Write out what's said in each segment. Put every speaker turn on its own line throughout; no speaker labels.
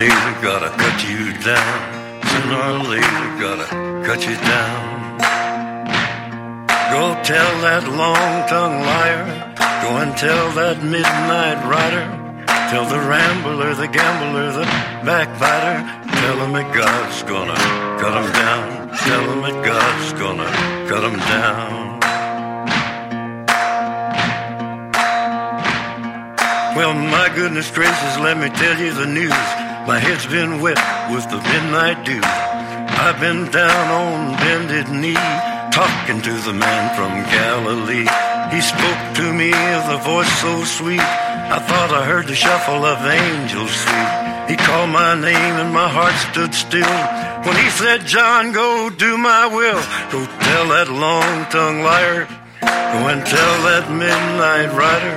later gotta cut you down. Sooner or later gotta cut you down. Go tell that long-tongued liar. Go and tell that midnight rider. Tell the rambler, the gambler, the backbiter. Tell him that God's gonna cut him down. Tell him that God's gonna cut him down. Well, my goodness gracious, let me tell you the news. My head's been wet with the midnight dew. I've been down on bended knee, talking to the man from Galilee. He spoke to me with a voice so sweet, I thought I heard the shuffle of angels sweet. He called my name and my heart stood still. When he said, John, go do my will. Go tell that long-tongued liar. Go and tell that midnight rider.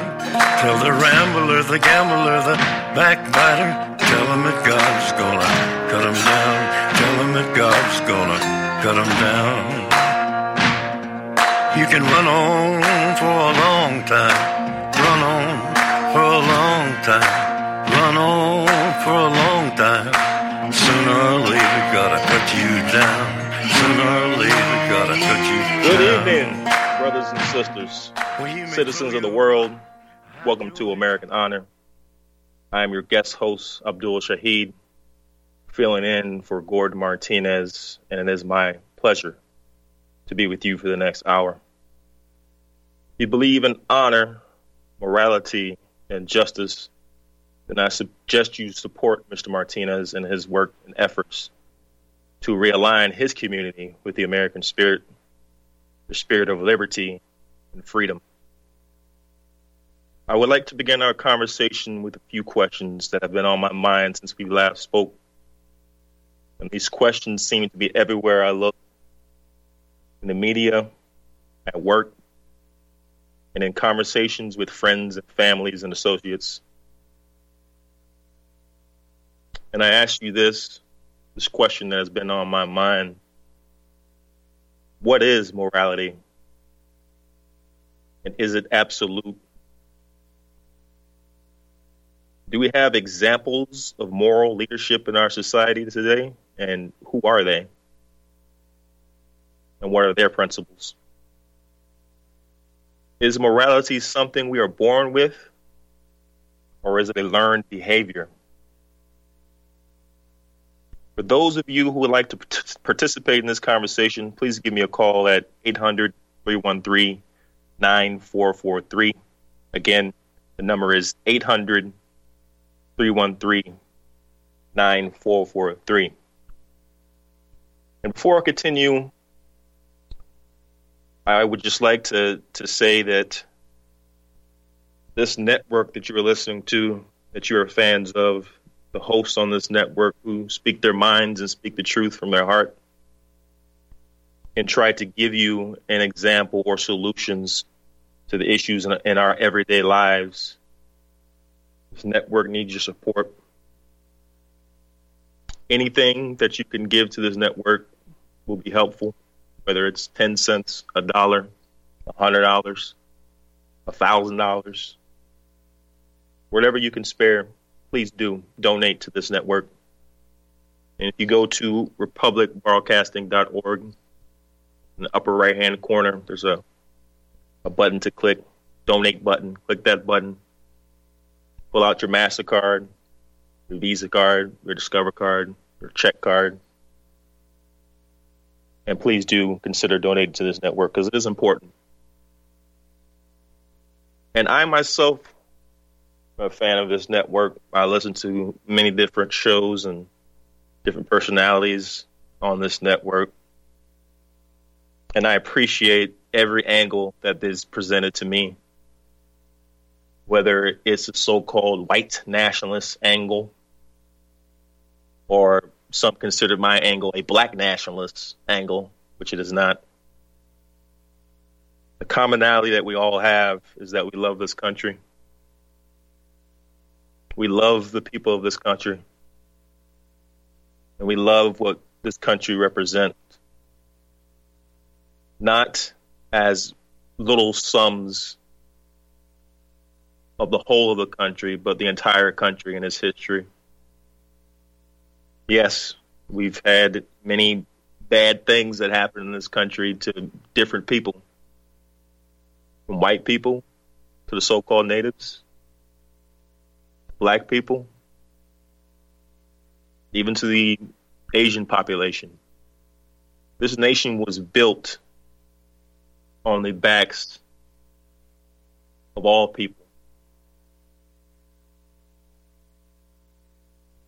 Tell the rambler, the gambler, the backbiter, tell him that God's gonna cut him down. Tell him that God's gonna cut him down. You can run on for a long time, run on for a long time, run on for a long time. Sooner or later, gotta cut you down. Sooner or later, gotta cut you down.
Good evening, brothers and sisters, citizens of the world. Welcome to American Honor. I am your guest host, Abdul Shahid, filling in for Gordon Martinez, and it is my pleasure to be with you for the next hour. If you believe in honor, morality, and justice, then I suggest you support Mr. Martinez and his work and efforts to realign his community with the American spirit, the spirit of liberty and freedom. I would like to begin our conversation with a few questions that have been on my mind since we last spoke. And these questions seem to be everywhere I look in the media, at work, and in conversations with friends and families and associates. And I ask you this this question that has been on my mind What is morality? And is it absolute? Do we have examples of moral leadership in our society today? And who are they? And what are their principles? Is morality something we are born with? Or is it a learned behavior? For those of you who would like to participate in this conversation, please give me a call at 800 313 9443. Again, the number is 800 313 9443. And before I continue, I would just like to, to say that this network that you're listening to, that you're fans of, the hosts on this network who speak their minds and speak the truth from their heart, and try to give you an example or solutions to the issues in, in our everyday lives this network needs your support. Anything that you can give to this network will be helpful, whether it's 10 cents, a dollar, a hundred dollars, a thousand dollars, whatever you can spare, please do donate to this network. And if you go to republicbroadcasting.org, in the upper right hand corner, there's a, a button to click, donate button. Click that button pull out your MasterCard, your Visa card, your Discover card, your check card. And please do consider donating to this network because it is important. And I myself am a fan of this network. I listen to many different shows and different personalities on this network. And I appreciate every angle that is presented to me whether it's a so-called white nationalist angle or some consider my angle a black nationalist angle, which it is not. The commonality that we all have is that we love this country. We love the people of this country. And we love what this country represents. Not as little sums of the whole of the country, but the entire country and its history. yes, we've had many bad things that happen in this country to different people, from white people to the so-called natives, black people, even to the Asian population. This nation was built on the backs of all people.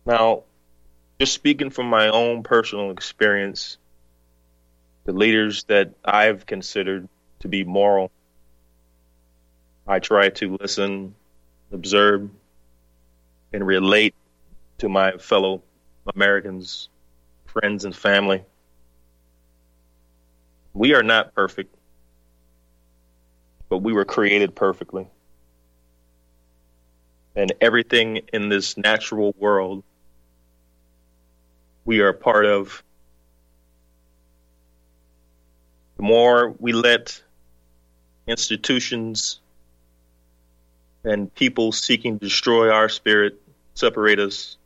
Now, just speaking from my own personal experience, the leaders that I've considered to be moral, I try to listen, observe, and relate to my fellow Americans, friends, and family. We are not perfect, but we were created perfectly. And everything in this natural world we are part of, the more we let institutions and people seeking to destroy our spirit separate us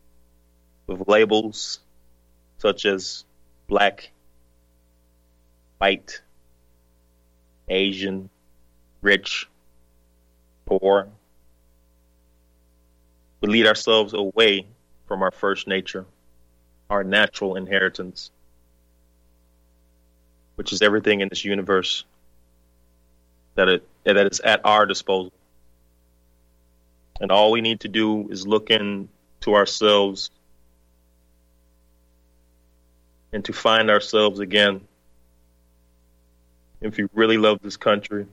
with labels such as black, white, Asian, rich, poor. We lead ourselves away from our first nature, our natural inheritance, which is everything in this universe that it that is at our disposal. And all we need to do is look into ourselves and to find ourselves again. If you really love this country,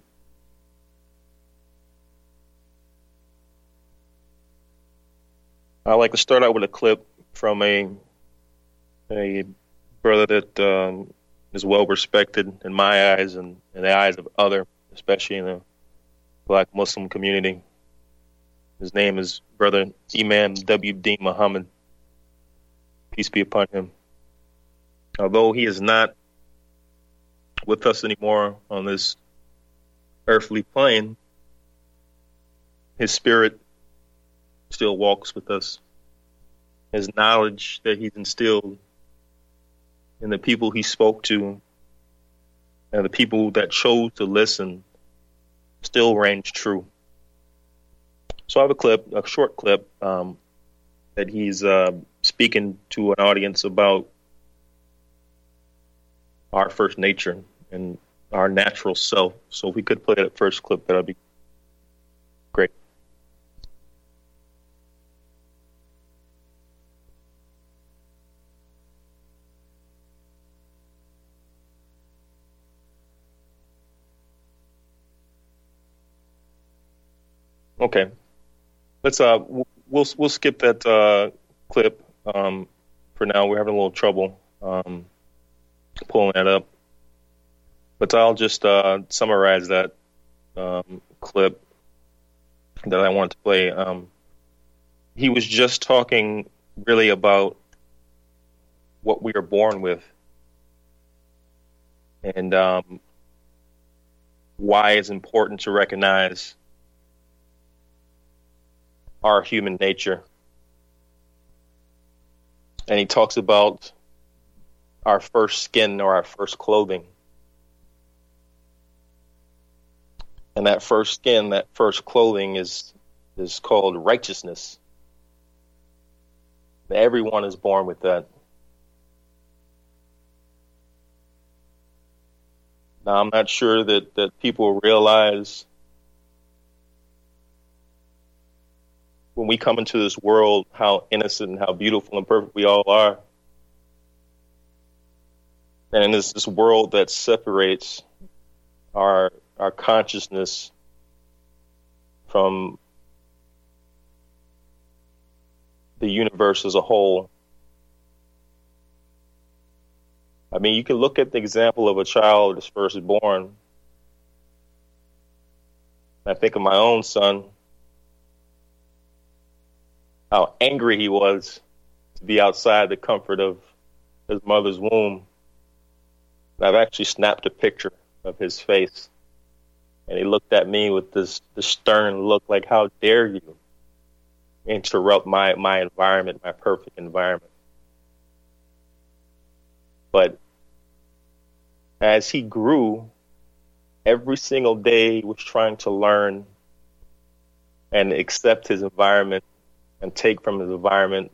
I like to start out with a clip from a a brother that um, is well respected in my eyes and in the eyes of other, especially in the black Muslim community. His name is Brother Imam W.D. Muhammad. Peace be upon him. Although he is not with us anymore on this earthly plane, his spirit still walks with us. His knowledge that he's instilled in the people he spoke to and the people that chose to listen still rang true. So I have a clip, a short clip, um, that he's uh, speaking to an audience about our first nature and our natural self. So if we could play that first clip, that'd be Okay let's uh we'll we'll skip that uh, clip um, for now. We're having a little trouble um, pulling that up, but I'll just uh, summarize that um, clip that I wanted to play. Um, he was just talking really about what we are born with and um, why it's important to recognize our human nature. And he talks about our first skin or our first clothing. And that first skin, that first clothing is is called righteousness. Everyone is born with that. Now I'm not sure that, that people realize when we come into this world, how innocent and how beautiful and perfect we all are. And in this, this world that separates our our consciousness from the universe as a whole. I mean, you can look at the example of a child that's first born. I think of my own son how angry he was to be outside the comfort of his mother's womb. I've actually snapped a picture of his face, and he looked at me with this, this stern look, like, "How dare you interrupt my my environment, my perfect environment?" But as he grew, every single day he was trying to learn and accept his environment and take from his environment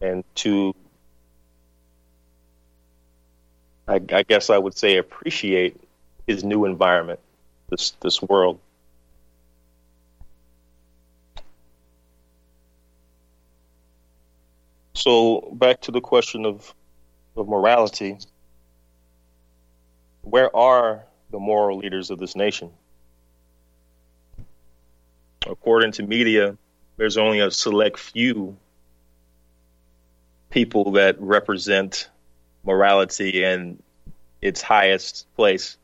and to I, I, guess I would say appreciate his new environment, this this world. So back to the question of of morality. Where are the moral leaders of this nation? According to media, there's only a select few people that represent morality in its highest place.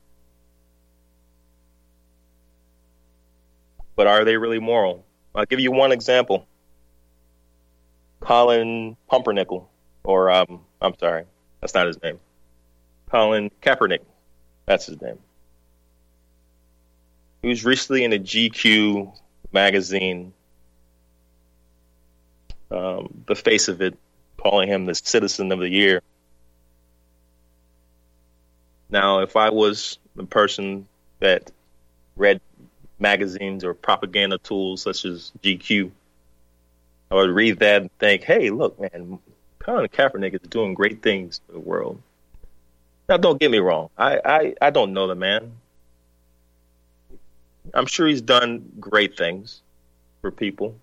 But are they really moral? I'll give you one example. Colin Pumpernickel, or um, I'm sorry, that's not his name. Colin Kaepernick, that's his name. He was recently in a GQ magazine, um, the face of it, calling him the Citizen of the Year. Now, if I was the person that read magazines or propaganda tools such as GQ, I would read that and think, hey, look, man, Colin Kaepernick is doing great things for the world. Now, don't get me wrong. I, I, I don't know the man. I'm sure he's done great things for people.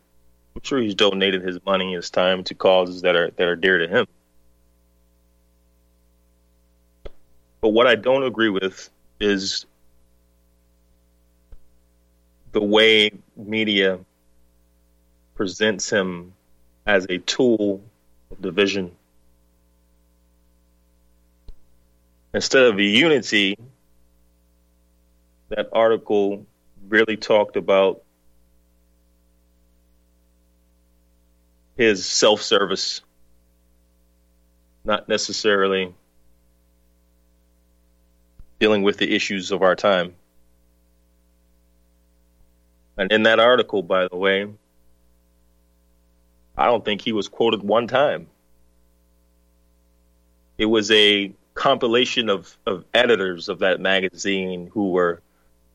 I'm sure he's donated his money, his time to causes that are that are dear to him. But what I don't agree with is the way media presents him as a tool of division. Instead of unity, that article really talked about his self service, not necessarily dealing with the issues of our time. And in that article, by the way, I don't think he was quoted one time. It was a compilation of, of editors of that magazine who were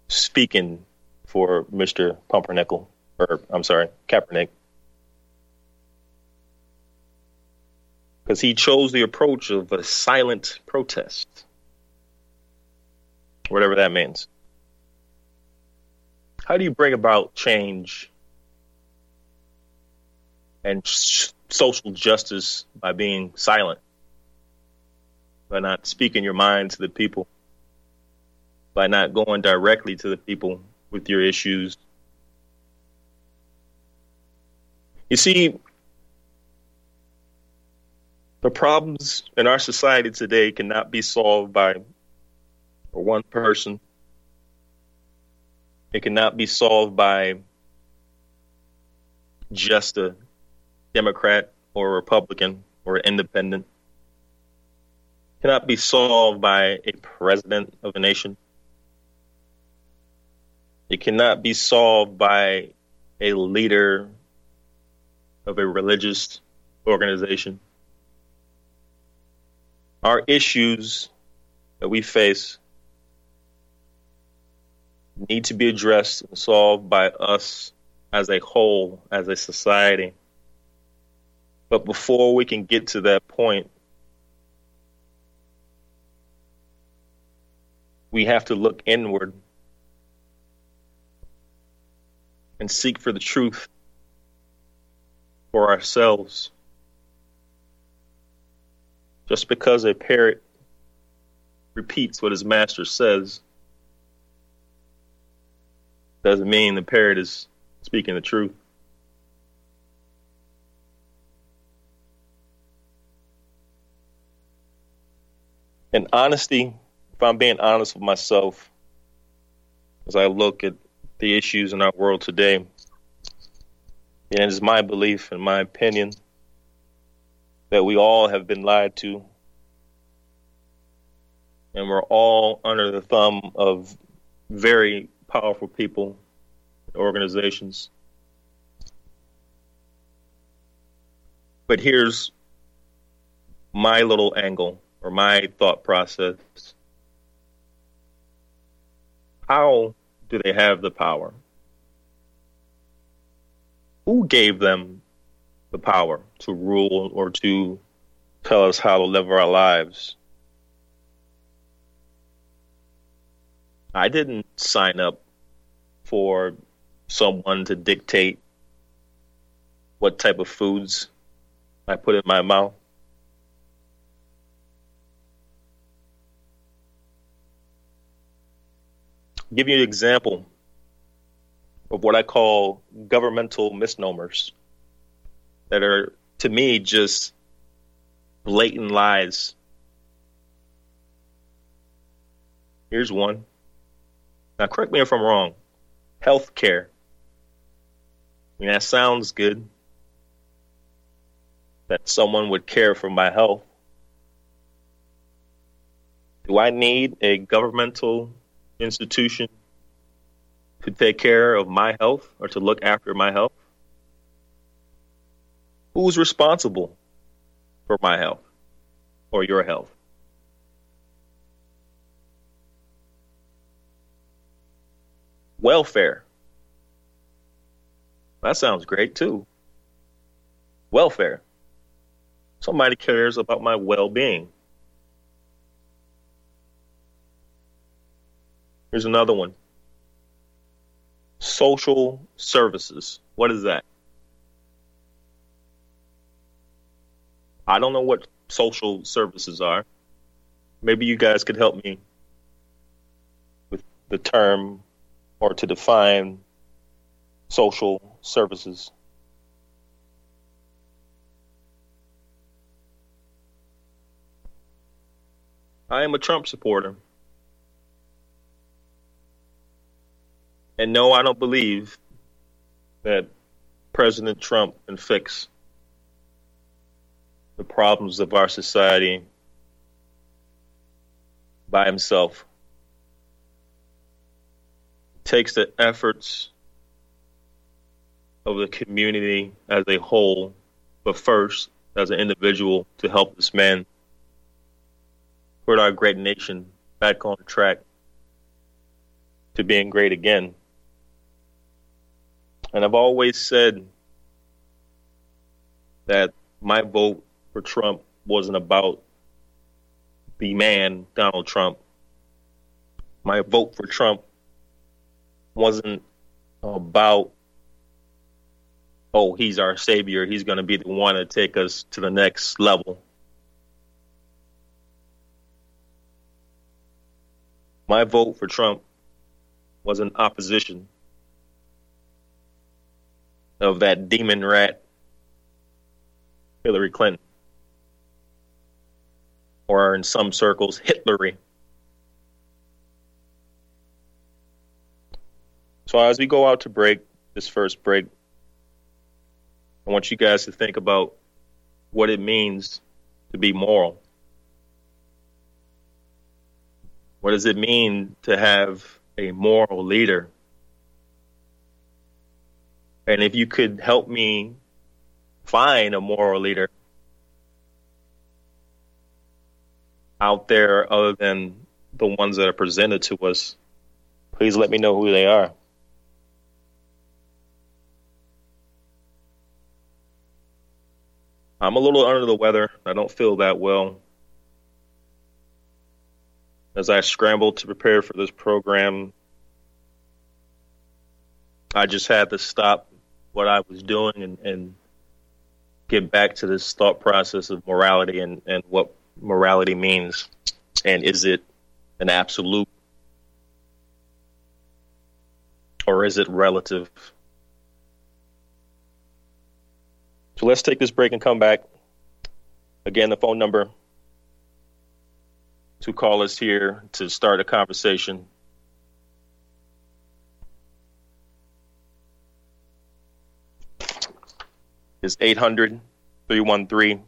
speaking for Mr. Pumpernickel, or I'm sorry, Kaepernick. Because he chose the approach of a silent protest, whatever that means. How do you bring about change and social justice by being silent, by not speaking your mind to the people, by not going directly to the people with your issues. You see, the problems in our society today cannot be solved by one person. It cannot be solved by just a Democrat or a Republican or an independent. It cannot be solved by a president of a nation. It cannot be solved by a leader of a religious organization. Our issues that we face need to be addressed and solved by us as a whole, as a society. But before we can get to that point, we have to look inward and seek for the truth for ourselves. Just because a parrot repeats what his master says doesn't mean the parrot is speaking the truth. And honesty, if I'm being honest with myself, as I look at the issues in our world today, and it is my belief and my opinion that we all have been lied to, and we're all under the thumb of very powerful people, organizations. But here's my little angle or my thought process. How do they have the power? Who gave them the power to rule or to tell us how to live our lives? I didn't sign up for someone to dictate what type of foods I put in my mouth. give you an example of what I call governmental misnomers that are, to me, just blatant lies. Here's one. Now, correct me if I'm wrong. Health care. I mean, that sounds good. That someone would care for my health. Do I need a governmental institution to take care of my health or to look after my health? Who's responsible for my health or your health? Welfare. That sounds great too. Welfare. Somebody cares about my well being. Here's another one. Social services. What is that? I don't know what social services are. Maybe you guys could help me with the term or to define social services. I am a Trump supporter. And no, I don't believe that President Trump can fix the problems of our society by himself. It takes the efforts of the community as a whole, but first as an individual to help this man put our great nation back on track to being great again. And I've always said that my vote for Trump wasn't about the man, Donald Trump. My vote for Trump wasn't about, oh, he's our savior. He's going to be the one to take us to the next level. My vote for Trump was in opposition of that demon rat, Hillary Clinton, or in some circles, Hitlery. So as we go out to break, this first break, I want you guys to think about what it means to be moral. What does it mean to have a moral leader? And if you could help me find a moral leader out there other than the ones that are presented to us, please let me know who they are. I'm a little under the weather. I don't feel that well. As I scrambled to prepare for this program, I just had to stop what I was doing and, and get back to this thought process of morality and, and what morality means. And is it an absolute or is it relative? So let's take this break and come back. Again, the phone number to call us here to start a conversation is 800 313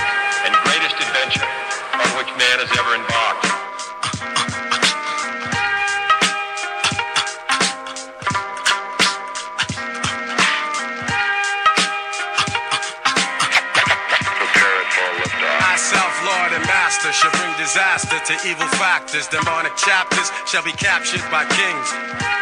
greatest adventure has ever embarked.
shall bring disaster to evil factors. Demonic chapters shall be captured by kings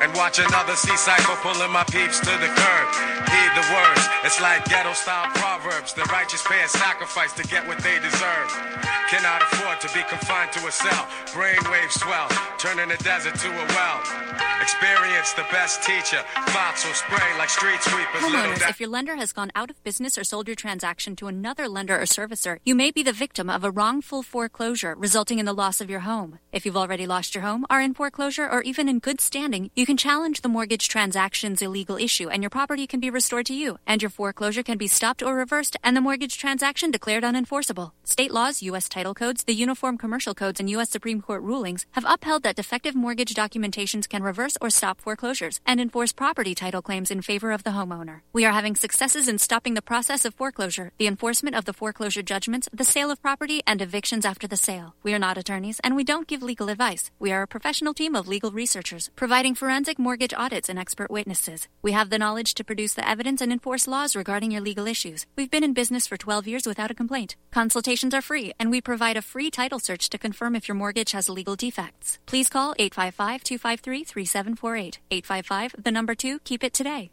and watch another sea cycle pulling my peeps to the curb. Heed the words, it's like ghetto style proverbs. The righteous pay a sacrifice to get what they deserve. Cannot afford to be confined to a cell. Brainwaves swell, turning the desert to a well. Experience the best teacher. Thoughts will spray like street sweepers.
Homeowners, if your lender has gone out of business or sold your transaction to another lender or servicer, you may be the victim of a wrongful foreclosure, resulting in the loss of your home. If you've already lost your home, are in foreclosure, or even in good standing, you can challenge the mortgage transaction's illegal issue and your property can be restored to you, and your foreclosure can be stopped or reversed and the mortgage transaction declared unenforceable. State laws, U.S. title codes, the Uniform Commercial Codes, and U.S. Supreme Court rulings have upheld that defective mortgage documentations can reverse or stop foreclosures and enforce property title claims in favor of the homeowner. We are having successes in stopping the process of foreclosure, the enforcement of the foreclosure judgments, the sale of property, and evictions after the sale. We are not attorneys and we don't give legal advice. We are a professional team of legal researchers providing forensic forensic mortgage audits and expert witnesses. We have the knowledge to produce the evidence and enforce laws regarding your legal issues. We've been in business for 12 years without a complaint. Consultations are free, and we provide a free title search to confirm if your mortgage has legal defects. Please call 855 253 3748. 855, the number 2, keep it today.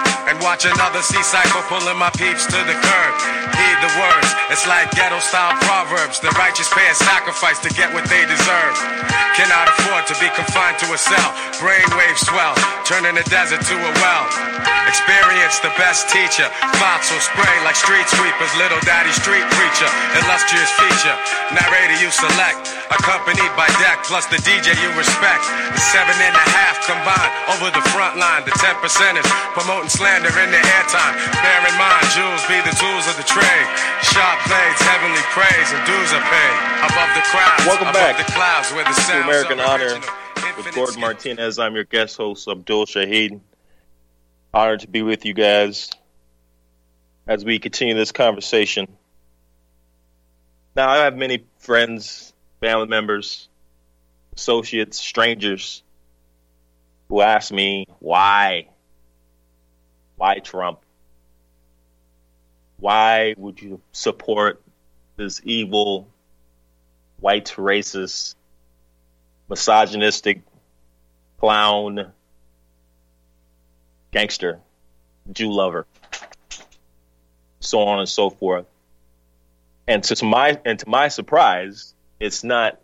and watch another sea cycle pulling my peeps to the curb. Heed the words, it's like ghetto style proverbs. The righteous pay a sacrifice to get what they deserve. Cannot afford to be confined to a cell. Brainwaves swell, turning the desert to a well. Experience the best teacher. Thoughts will spray like street sweepers. Little daddy street preacher, illustrious feature. Narrator you select, accompanied by deck plus the DJ you respect. The seven and a half combined over the front line. The ten percenters promoting slam slander in the airtime. Bear in mind, jewels be the tools of the trade. Sharp blades, heavenly praise and dues are paid. Above the crowds,
Welcome
above
back
the clouds where the
to
sounds
American Honor with Gordon
skill.
Martinez. I'm your guest host, Abdul Shaheed. Honored to be with you guys as we continue this conversation. Now, I have many friends, family members, associates, strangers who ask me why? Why Trump? Why would you support this evil, white, racist, misogynistic clown, gangster, Jew lover, so on and so forth. And to, my and to my surprise, it's not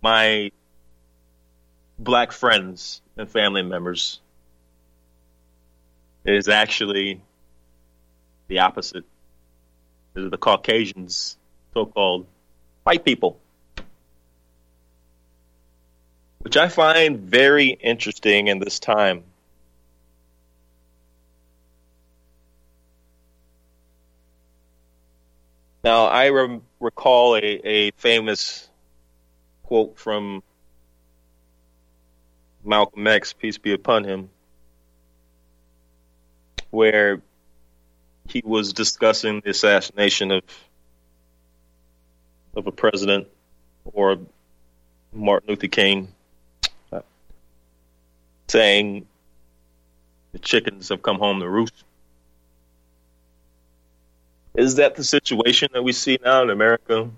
my black friends and family members. Is actually the opposite. It is the Caucasians, so-called white people which I find very interesting in this time. Now, I rem- recall a, a famous quote from Malcolm X, peace be upon him, where he was discussing the assassination of of a president or Martin Luther King uh, saying the chickens have come home to roost. Is that the situation that we see now in America?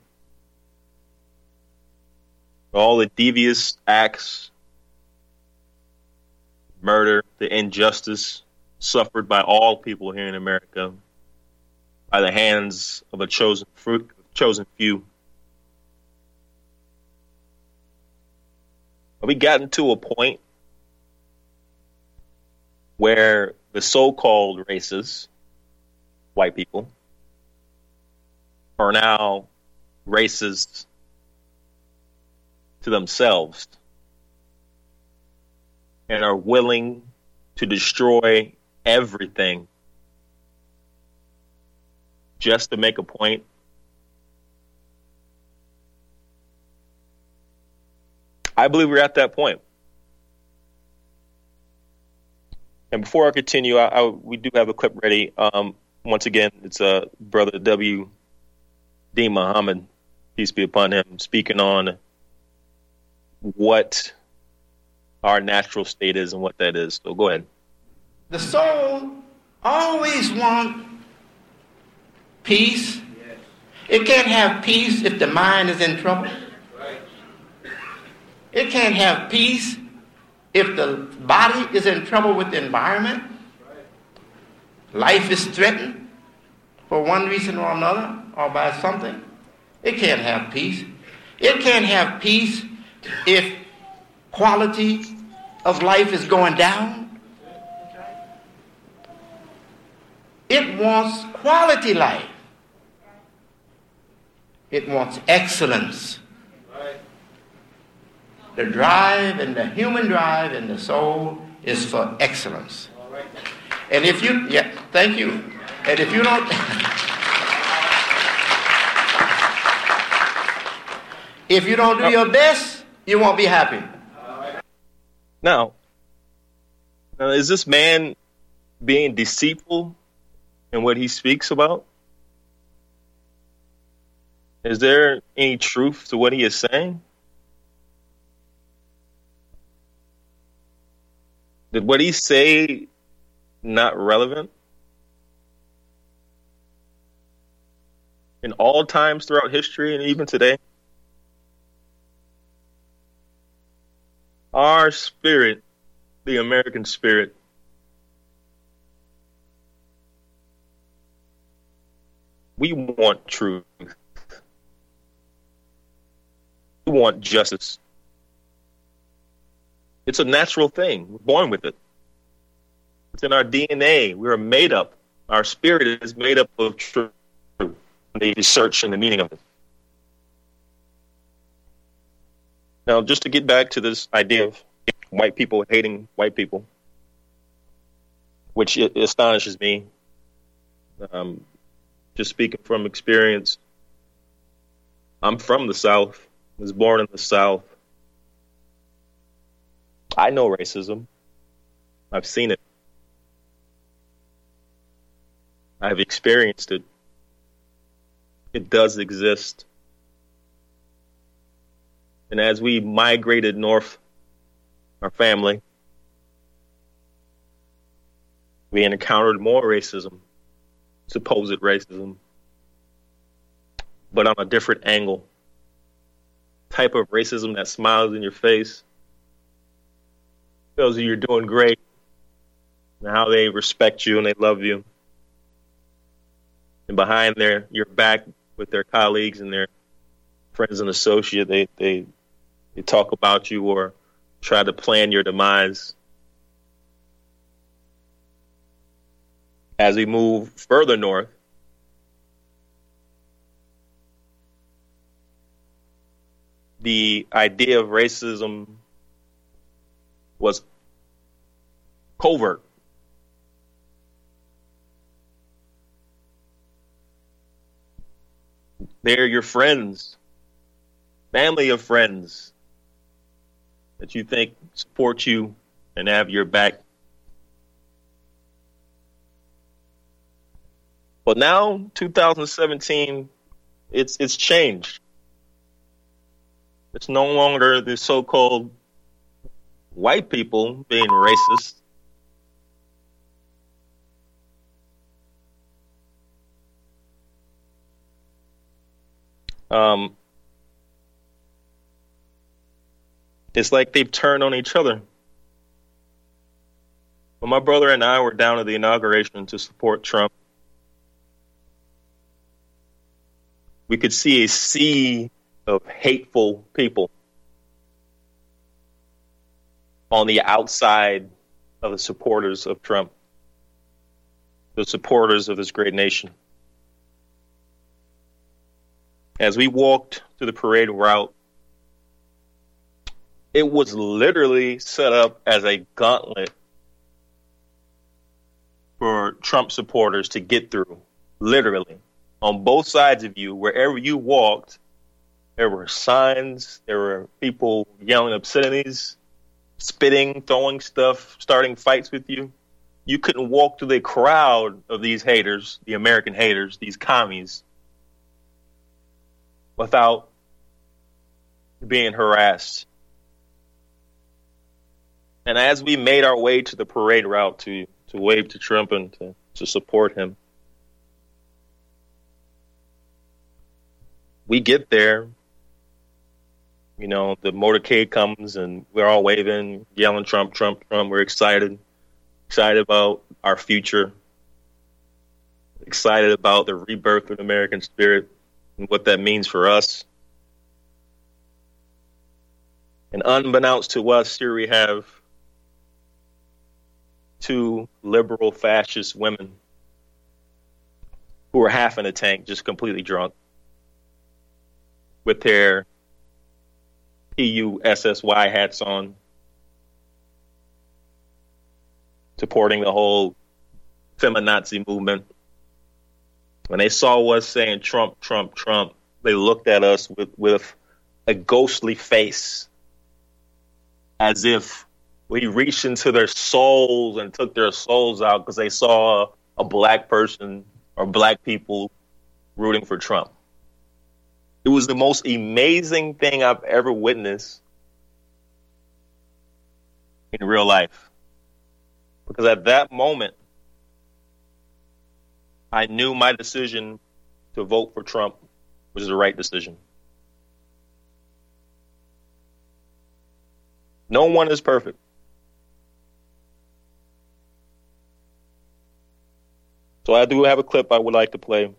All the devious acts, murder, the injustice suffered by all people here in America by the hands of a chosen fruit, chosen few. Have we gotten to a point where the so-called races, white people, are now racist to themselves and are willing to destroy everything just to make a point. I believe we're at that point. And before I continue, I, I, we do have a clip ready. Um, once again, it's uh, Brother W. D. Muhammad, peace be upon him, speaking on what our natural state is and what that is. So go ahead.
The soul always wants peace. It can't have peace if the mind is in trouble. It can't have peace if the body is in trouble with the environment. Life is threatened for one reason or another or by something. It can't have peace. It can't have peace if quality of life is going down. It wants quality life. It wants excellence. The drive and the human drive and the soul is for excellence. And if you, yeah, thank you. And if you don't, if you don't do your best, you won't be happy.
Now, now, is this man being deceitful in what he speaks about? Is there any truth to what he is saying? Did what he say not relevant? In all times throughout history and even today? Our spirit, the American spirit, we want truth. We want justice. It's a natural thing. We're born with it. It's in our DNA. We are made up. Our spirit is made up of truth. The search and the meaning of it. Now, just to get back to this idea of white people hating white people, which astonishes me. Um, just speaking from experience. I'm from the South, was born in the South. I know racism. I've seen it. I've experienced it. It does exist. And as we migrated north, our family, we encountered more racism, supposed racism, but on a different angle. Type of racism that smiles in your face, tells you you're doing great, and how they respect you and they love you. And behind their your back with their colleagues and their friends and associates, they, they they talk about you or try to plan your demise. As we move further north, the idea of racism was covert. They're your friends, family of friends that you think support you and have your back. But now, 2017, it's it's changed. It's no longer the so-called white people being racist. Um, it's like they've turned on each other. When my brother and I were down at the inauguration to support Trump, we could see a sea of hateful people on the outside of the supporters of Trump, the supporters of this great nation. As we walked to the parade route, it was literally set up as a gauntlet for Trump supporters to get through. Literally. On both sides of you, wherever you walked, there were signs, there were people yelling obscenities, spitting, throwing stuff, starting fights with you. You couldn't walk through the crowd of these haters, the American haters, these commies, without being harassed and as we made our way to the parade route to, to wave to Trump and to, to support him, we get there. You know, the motorcade comes and we're all waving, yelling Trump, Trump, Trump. We're excited, excited about our future, excited about the rebirth of the American spirit and what that means for us. And unbeknownst to us, here we have two liberal fascist women who are half in a tank, just completely drunk, with their PUSSY hats on, supporting the whole feminazi movement. When they saw us saying Trump, Trump, Trump, they looked at us with, with a ghostly face as if we reached into their souls and took their souls out because they saw a, a black person or black people rooting for Trump. It was the most amazing thing I've ever witnessed in real life. Because at that moment, I knew my decision to vote for Trump was the right decision. No one is perfect. So I do have a clip I would like to play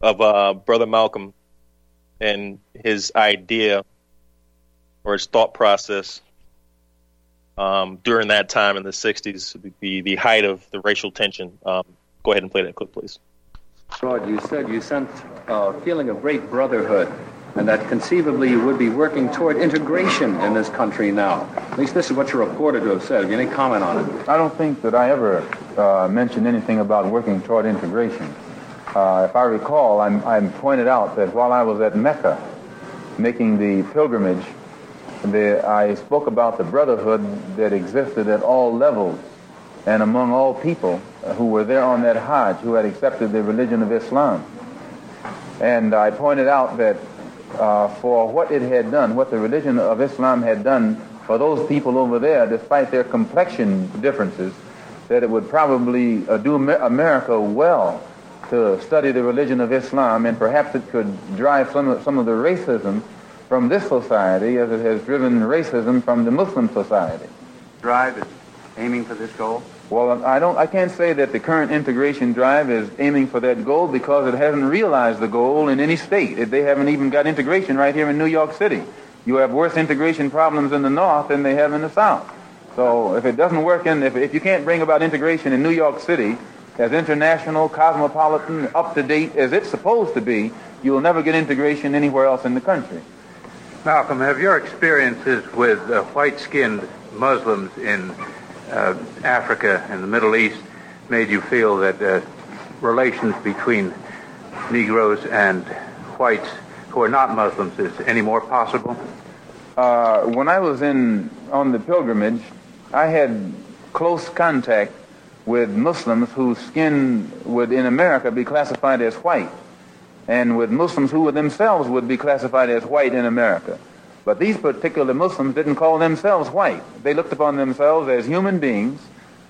of uh, Brother Malcolm and his idea or his thought process um, during that time in the 60s, the, the height of the racial tension. Um, go ahead and play that clip, please.
Rod, you said you sensed a feeling of great brotherhood and that conceivably you would be working toward integration in this country now. At least this is what you're reported to have said. Have you any comment on it?
I don't think that I ever uh, mentioned anything about working toward integration. Uh, if I recall, I'm, I'm pointed out that while I was at Mecca making the pilgrimage, the, I spoke about the brotherhood that existed at all levels and among all people who were there on that Hajj who had accepted the religion of Islam. And I pointed out that uh, for what it had done, what the religion of Islam had done for those people over there, despite their complexion differences, that it would probably uh, do America well to study the religion of Islam, and perhaps it could drive some of, some of the racism from this society as it has driven racism from the Muslim society.
Drive is aiming for this goal?
Well, I don't. I can't say that the current integration drive is aiming for that goal because it hasn't realized the goal in any state. They haven't even got integration right here in New York City. You have worse integration problems in the north than they have in the south. So if it doesn't work in, if, if you can't bring about integration in New York City as international, cosmopolitan, up to date as it's supposed to be, you will never get integration anywhere else in the country.
Malcolm, have your experiences with uh, white-skinned Muslims in uh, Africa and the Middle East made you feel that uh, relations between Negroes and whites who are not Muslims is any more possible?
Uh, when I was in on the pilgrimage, I had close contact with Muslims whose skin would in America be classified as white, and with Muslims who themselves would be classified as white in America. But these particular Muslims didn't call themselves white. They looked upon themselves as human beings,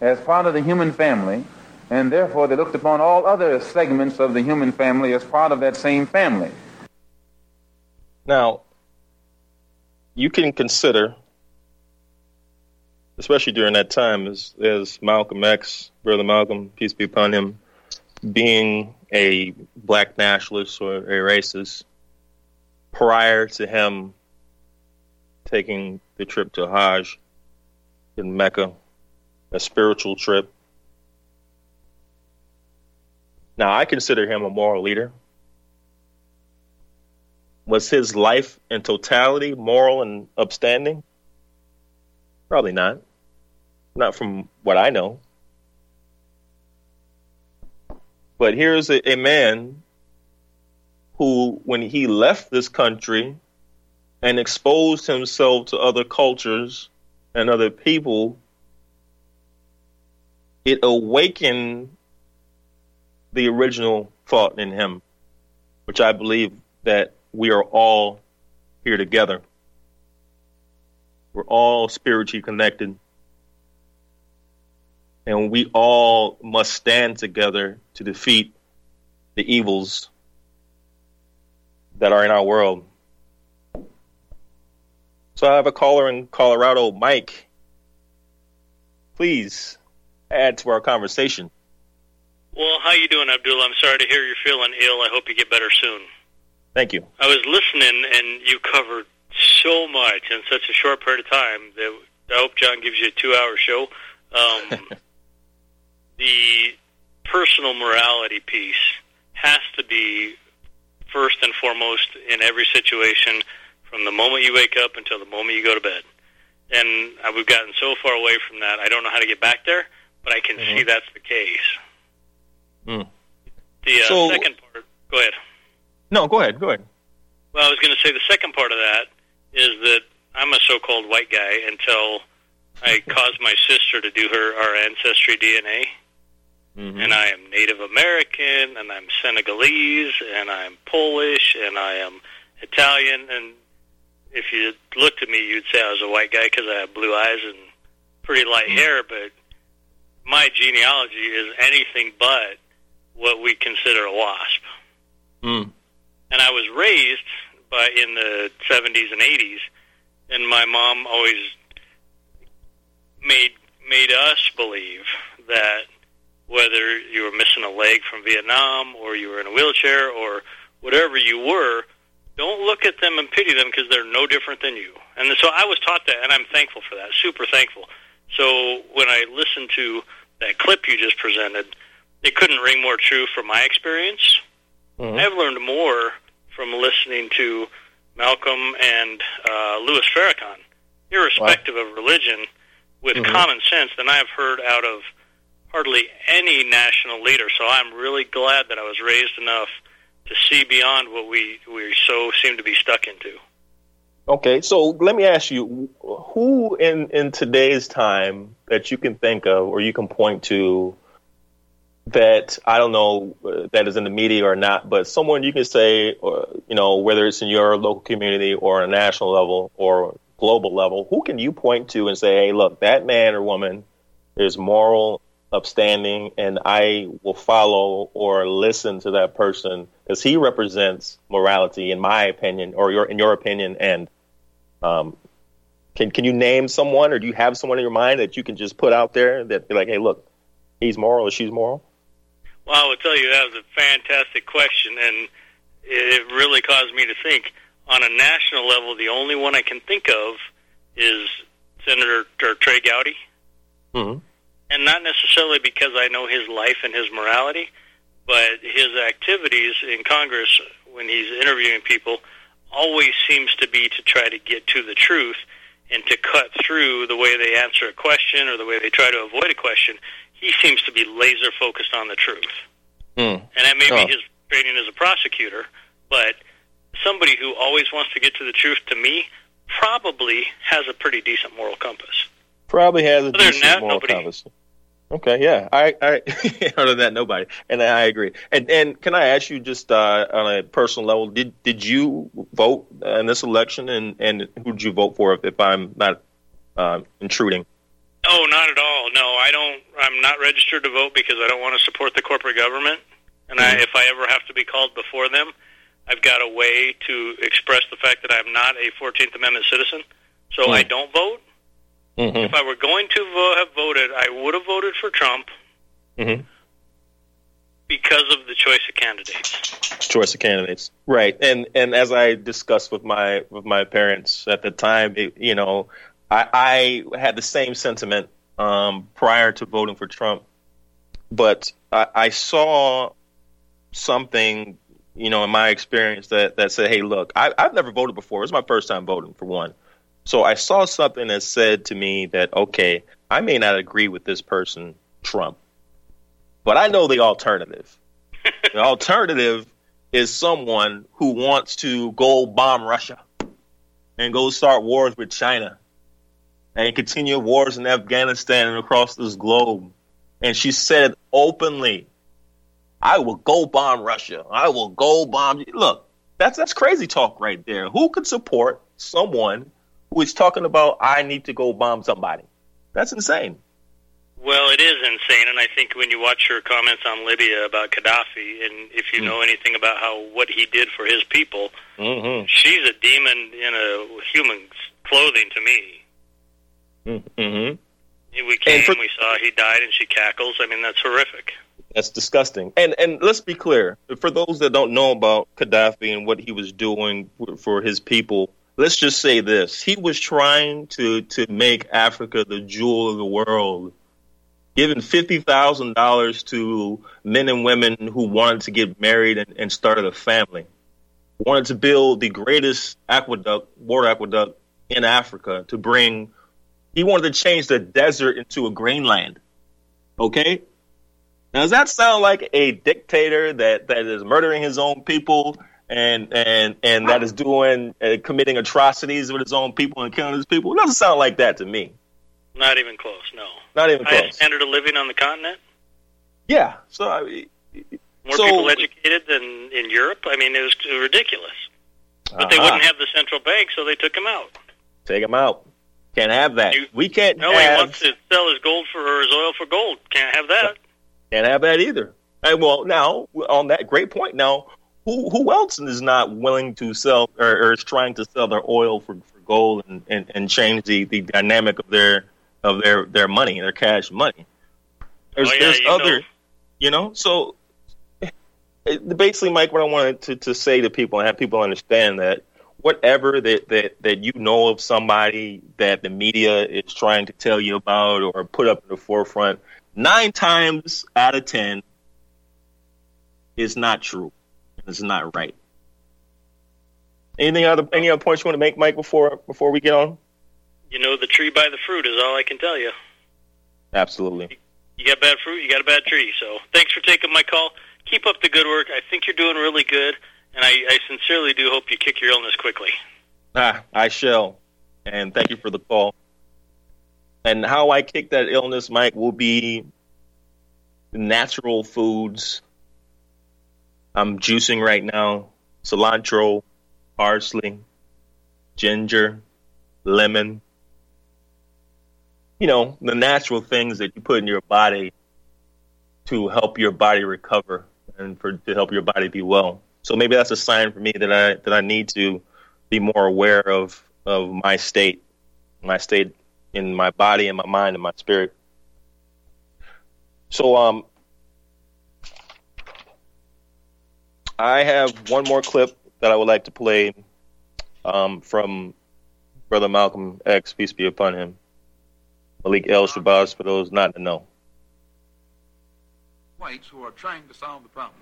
as part of the human family, and therefore they looked upon all other segments of the human family as part of that same family.
Now, you can consider, especially during that time, as, as Malcolm X, Brother Malcolm, peace be upon him, being a black nationalist or a racist, prior to him taking the trip to Hajj in Mecca, a spiritual trip. Now, I consider him a moral leader. Was his life in totality moral and upstanding? Probably not. Not from what I know. But here's a, a man who, when he left this country, and exposed himself to other cultures and other people, it awakened the original thought in him, which I believe that we are all here together. We're all spiritually connected. And we all must stand together to defeat the evils that are in our world. So I have a caller in Colorado, Mike. Please add to our conversation.
Well, how you doing, Abdullah? I'm sorry to hear you're feeling ill. I hope you get better soon.
Thank you.
I was listening, and you covered so much in such a short period of time that I hope John gives you a two-hour show. Um, the personal morality piece has to be first and foremost in every situation from the moment you wake up until the moment you go to bed. And uh, we've gotten so far away from that. I don't know how to get back there, but I can mm-hmm. see that's the case.
Mm.
The uh, so, second part. Go ahead.
No, go ahead. Go ahead.
Well, I was going to say the second part of that is that I'm a so-called white guy until I caused my sister to do her our ancestry DNA. Mm-hmm. And I am Native American, and I'm Senegalese, and I'm Polish, and I am Italian, and if you looked at me, you'd say I was a white guy because I have blue eyes and pretty light mm. hair. But my genealogy is anything but what we consider a wasp.
Mm.
And I was raised by in the 70s and 80s, and my mom always made made us believe that whether you were missing a leg from Vietnam or you were in a wheelchair or whatever you were, don't look at them and pity them because they're no different than you. And so I was taught that, and I'm thankful for that, super thankful. So when I listened to that clip you just presented, it couldn't ring more true from my experience. Mm-hmm. I've learned more from listening to Malcolm and uh, Louis Farrakhan, irrespective wow. of religion, with mm-hmm. common sense than I have heard out of hardly any national leader. So I'm really glad that I was raised enough to see beyond what we we so seem to be stuck into.
Okay, so let me ask you, who in in today's time that you can think of or you can point to that I don't know uh, that is in the media or not, but someone you can say, or, you know, whether it's in your local community or a national level or global level, who can you point to and say, hey, look, that man or woman is moral, upstanding, and I will follow or listen to that person because he represents morality, in my opinion, or your in your opinion. And um, can can you name someone, or do you have someone in your mind that you can just put out there that be like, hey, look, he's moral or she's moral?
Well, I would tell you that was a fantastic question, and it really caused me to think. On a national level, the only one I can think of is Senator Trey Gowdy.
Mm-hmm.
And not necessarily because I know his life and his morality, but his activities in Congress when he's interviewing people always seems to be to try to get to the truth and to cut through the way they answer a question or the way they try to avoid a question he seems to be laser focused on the truth.
Mm.
And that may oh. be his training as a prosecutor, but somebody who always wants to get to the truth, to me, probably has a pretty decent moral compass.
Probably has a Other decent that, moral nobody. compass. Okay, yeah, I, I other than that, nobody, and I agree. And and can I ask you just uh, on a personal level, did did you vote in this election, and and who did you vote for? If, if I'm not uh, intruding.
Oh, not at all. No, I don't. I'm not registered to vote because I don't want to support the corporate government. And mm-hmm. I, if I ever have to be called before them, I've got a way to express the fact that I'm not a 14th Amendment citizen. So mm-hmm. I don't vote.
Mm-hmm.
If I were going to vo- have voted, I would have voted for Trump
mm-hmm.
because of the choice of candidates.
Choice of candidates, right? And and as I discussed with my with my parents at the time, it, you know, I, I had the same sentiment um, prior to voting for Trump, but I, I saw something, you know, in my experience that that said, "Hey, look, I, I've never voted before. It was my first time voting for one." So I saw something that said to me that, okay, I may not agree with this person, Trump, but I know the alternative. the alternative is someone who wants to go bomb Russia and go start wars with China and continue wars in Afghanistan and across this globe. And she said openly, I will go bomb Russia. I will go bomb. Look, that's that's crazy talk right there. Who could support someone who is talking about I need to go bomb somebody? That's insane.
Well, it is insane, and I think when you watch her comments on Libya about Gaddafi, and if you mm. know anything about how what he did for his people,
mm-hmm.
she's a demon in a human's clothing to me.
Mm-hmm.
We came, for, we saw he died, and she cackles. I mean, that's horrific.
That's disgusting. And and let's be clear, for those that don't know about Gaddafi and what he was doing for his people, let's just say this: he was trying to to make Africa the jewel of the world, giving fifty thousand dollars to men and women who wanted to get married and, and started a family, wanted to build the greatest aqueduct, water aqueduct in Africa to bring he wanted to change the desert into a green land. Okay? Now, does that sound like a dictator that, that is murdering his own people and and and that is doing uh, committing atrocities with his own people and killing his people? It doesn't sound like that to me.
Not even close. No.
Not even close.
standard of living on the continent.
Yeah. So I mean,
more
so,
people educated than in Europe. I mean, it was ridiculous. But uh-huh. they wouldn't have the central bank, so they took him out.
Take him out. Can't have that. You, we can't.
No,
have,
he wants to sell his gold for or his oil for gold. Can't have that.
Can't have that either. And well, now on that great point, now who who else is not willing to sell or, or is trying to sell their oil for, for gold and, and, and change the, the dynamic of their of their their money, their cash money. There's,
oh, yeah,
there's
you
other,
know.
you know. So eh, basically, Mike, what I wanted to, to say to people and have people understand that whatever that, that, that you know of somebody that the media is trying to tell you about or put up in the forefront, nine times out of ten is not true. It's not right. Anything other any other points you want to make, Mike, before before we get on?
You know the tree by the fruit is all I can tell you.
Absolutely.
You got bad fruit, you got a bad tree. So thanks for taking my call. Keep up the good work. I think you're doing really good, and I, I sincerely do hope you kick your illness quickly.
Ah, I shall. And thank you for the call. And how I kick that illness, Mike, will be natural foods. I'm juicing right now cilantro, parsley, ginger, lemon. You know, the natural things that you put in your body to help your body recover and for to help your body be well. So maybe that's a sign for me that I that I need to be more aware of of my state, my state in my body and my mind and my spirit. So um I have one more clip that I would like to play um, from Brother Malcolm X, peace be upon him. Malik El Shabazz, for those not to know.
Whites who are trying to solve the problem,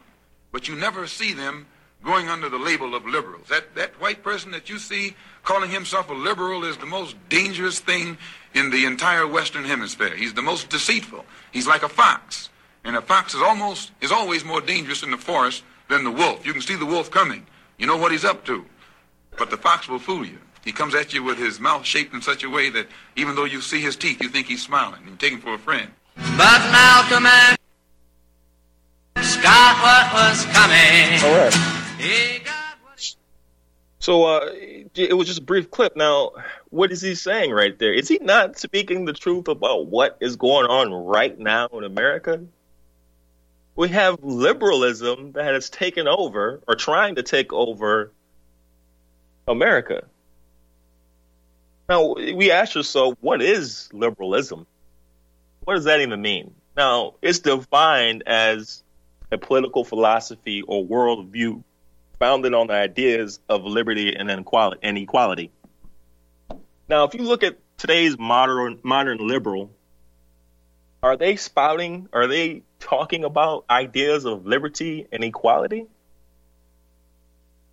but you never see them going under the label of liberals. That, that white person that you see calling himself a liberal is the most dangerous thing in the entire Western Hemisphere. He's the most deceitful. He's like a fox. And a fox is almost is always more dangerous in the forest than the wolf. You can see the wolf coming. You know what he's up to. But the fox will fool you. He comes at you with his mouth shaped in such a way that even though you see his teeth, you think he's smiling. You take him for a friend.
But Malcolm X got what was coming.
All right. So uh, it was just a brief clip. Now, what is he saying right there? Is he not speaking the truth about what is going on right now in America? We have liberalism that has taken over or trying to take over America. Now, we ask ourselves, what is liberalism? What does that even mean? Now, it's defined as a political philosophy or worldview founded on the ideas of liberty and equality. Now, if you look at today's modern modern liberal, are they spouting? Are they talking about ideas of liberty and equality,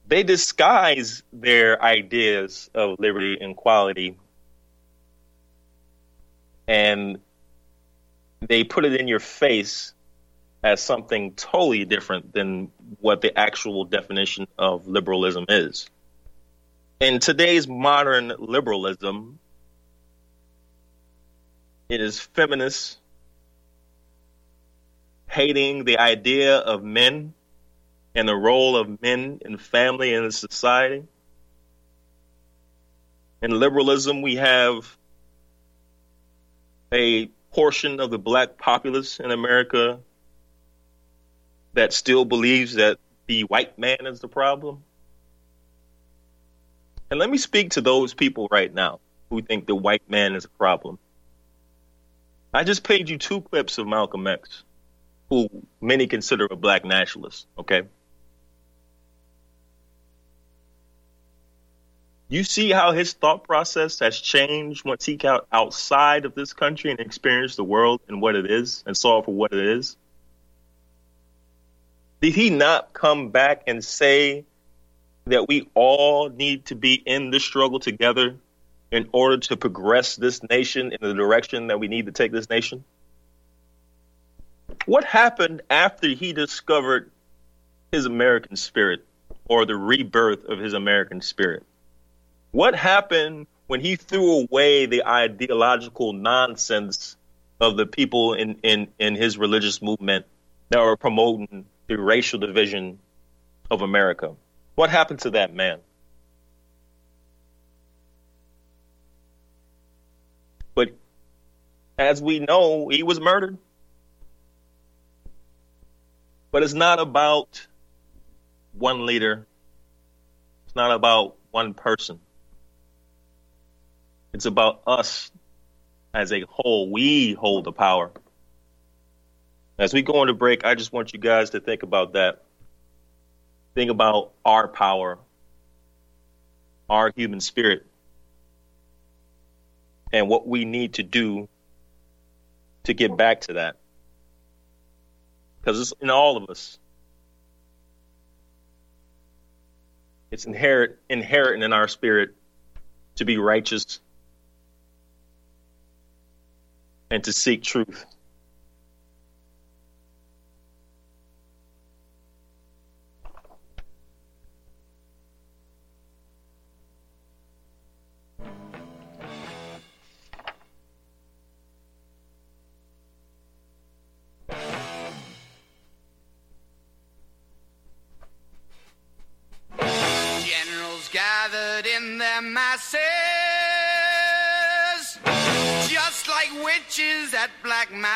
they disguise their ideas of liberty and equality and they put it in your face as something totally different than what the actual definition of liberalism is. In today's modern liberalism, it is feminist hating the idea of men and the role of men in family and in society. In liberalism, we have a portion of the black populace in America that still believes that the white man is the problem. And let me speak to those people right now who think the white man is a problem. I just played you two clips of Malcolm X who many consider a black nationalist, okay? You see how his thought process has changed once he got outside of this country and experienced the world and what it is and saw for what it is? Did he not come back and say that we all need to be in this struggle together in order to progress this nation in the direction that we need to take this nation? What happened after he discovered his American spirit or the rebirth of his American spirit? What happened when he threw away the ideological nonsense of the people in, in, in his religious movement that were promoting the racial division of America? What happened to that man? But as we know, he was murdered. But it's not about one leader. It's not about one person. It's about us as a whole. We hold the power. As we go into break, I just want you guys to think about that. Think about our power, our human spirit, and what we need to do to get back to that because it's in all of us. It's inherent inherent in our spirit to be righteous and to seek truth.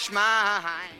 brainwashed mind.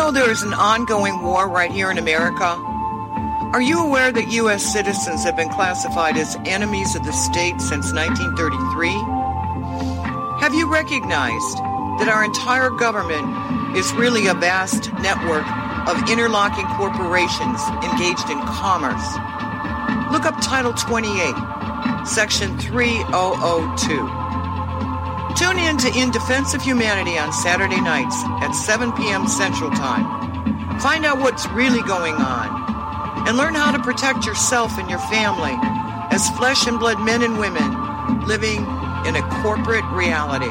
Know there is an ongoing war right here in America? Are you aware that U.S. citizens have been classified as enemies of the state since 1933? Have you recognized that our entire government is really a vast network of interlocking corporations engaged in commerce? Look up Title 28, Section 3002. Tune in to In Defense of Humanity on Saturday nights at 7 p.m. Central Time. Find out what's really going on and learn how to protect yourself and your family as flesh and blood men and women living in a corporate reality.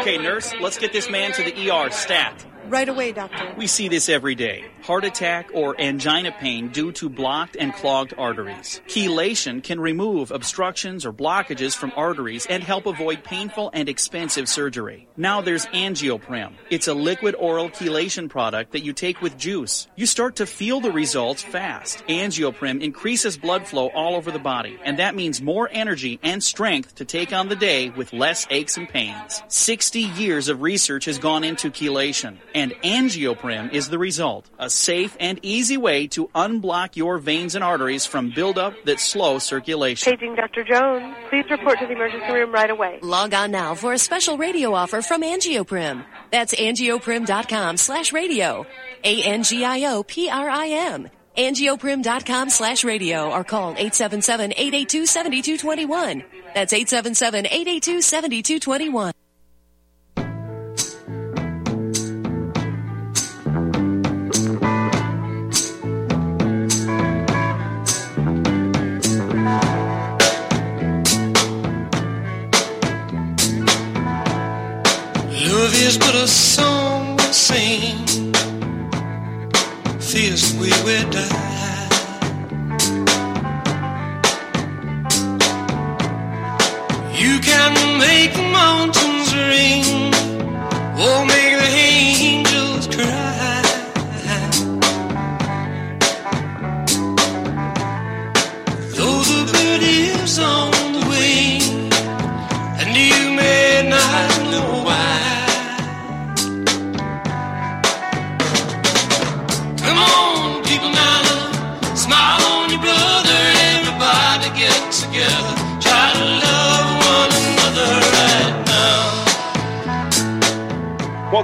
Okay, nurse, let's get this man to the ER stat.
Right away, doctor.
We see this every day. Heart attack or angina pain due to blocked and clogged arteries. Chelation can remove obstructions or blockages from arteries and help avoid painful and expensive surgery. Now there's Angioprim. It's a liquid oral chelation product that you take with juice. You start to feel the results fast. Angioprim increases blood flow all over the body, and that means more energy and strength to take on the day with less aches and pains. 60 years of research has gone into chelation and Angioprim is the result. A safe and easy way to unblock your veins and arteries from buildup that slow circulation.
Paging Dr. Jones. Please report to the emergency room right away.
Log on now for a special radio offer from Angioprim. That's angioprim.com slash radio. A-N-G-I-O-P-R-I-M. Angioprim.com slash radio or call 877-882-7221. That's 877-882-7221.
But a song we sing. Fears we will die.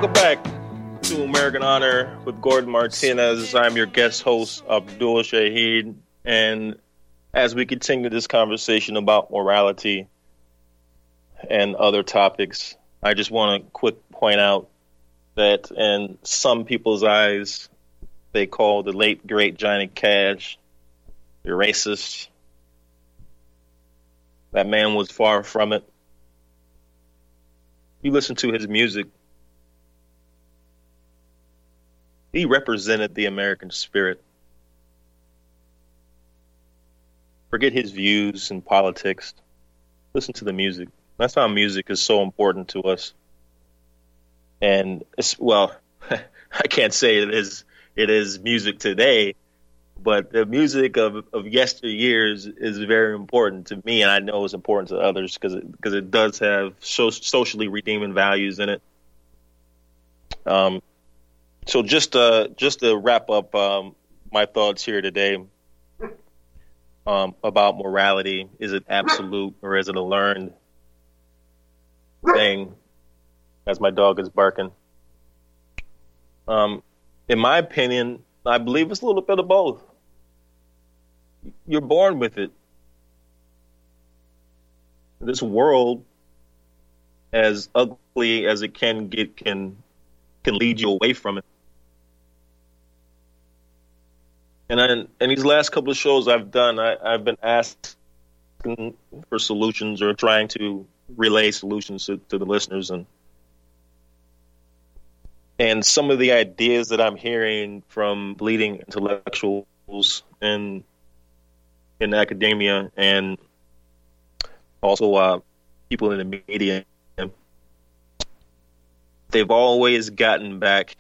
Welcome back to American Honor with Gordon Martinez. I'm your guest host, Abdul Shahid. And as we continue this conversation about morality and other topics, I just want to quick point out that in some people's eyes, they call the late great Johnny Cash a racist. That man was far from it. You listen to his music, he represented the American spirit. Forget his views in politics. Listen to the music. That's how music is so important to us. And it's well, I can't say it is it is music today, but the music of of yesteryears is very important to me, and I know it's important to others because it, because it does have so, socially redeeming values in it. Um, so just uh just to wrap up um, my thoughts here today um, about morality, is it absolute or is it a learned thing? As my dog is barking. Um, in my opinion, I believe it's a little bit of both. You're born with it. This world, as ugly as it can get, can can lead you away from it. And in these last couple of shows I've done, I, I've been asking for solutions or trying to relay solutions to, to the listeners and and some of the ideas that I'm hearing from leading intellectuals in in academia and also uh, people in the media, they've always gotten back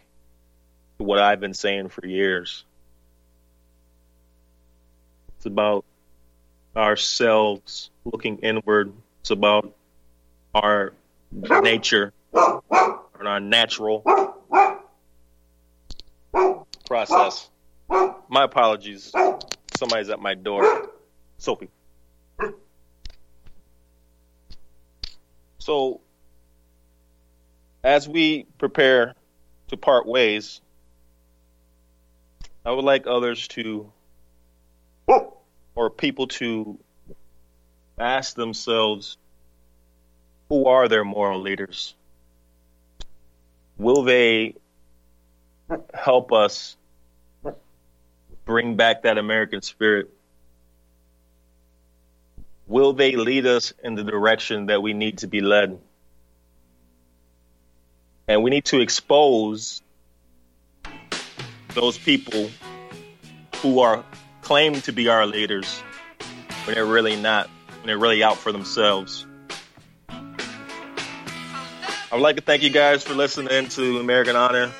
to what I've been saying for years. It's about ourselves looking inward. It's about our nature and our natural process. My apologies. Somebody's at my door. Sophie. So, as we prepare to part ways, I would like others to, or people to ask themselves who are their moral leaders? Will they help us bring back that American spirit? Will they lead us in the direction that we need to be led? And we need to expose those people who are claimed to be our leaders when they're really not, when they're really out for themselves. I would like to thank you guys for listening to American Honor.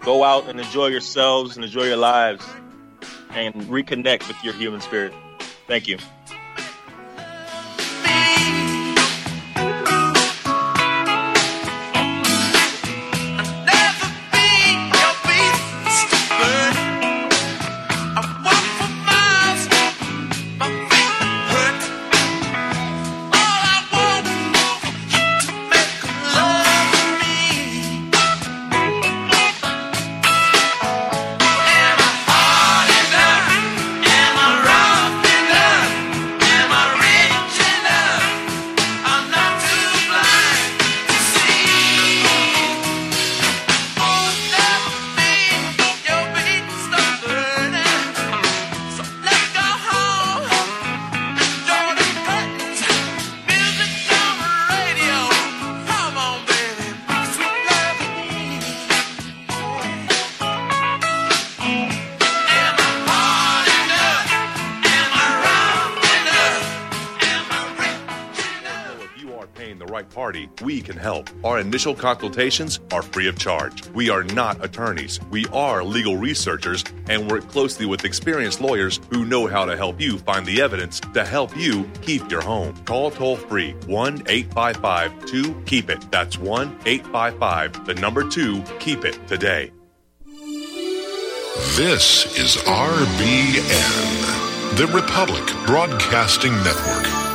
Go out and enjoy yourselves and enjoy your lives and reconnect with your human spirit. Thank you.
Can help. Our initial consultations are free of charge. We are not attorneys. We are legal researchers and work closely with experienced lawyers who know how to help you find the evidence to help you keep your home. Call toll free 1 855 2 KEEP IT. That's 1 855 the number 2 KEEP IT today.
This is RBN, the Republic Broadcasting Network.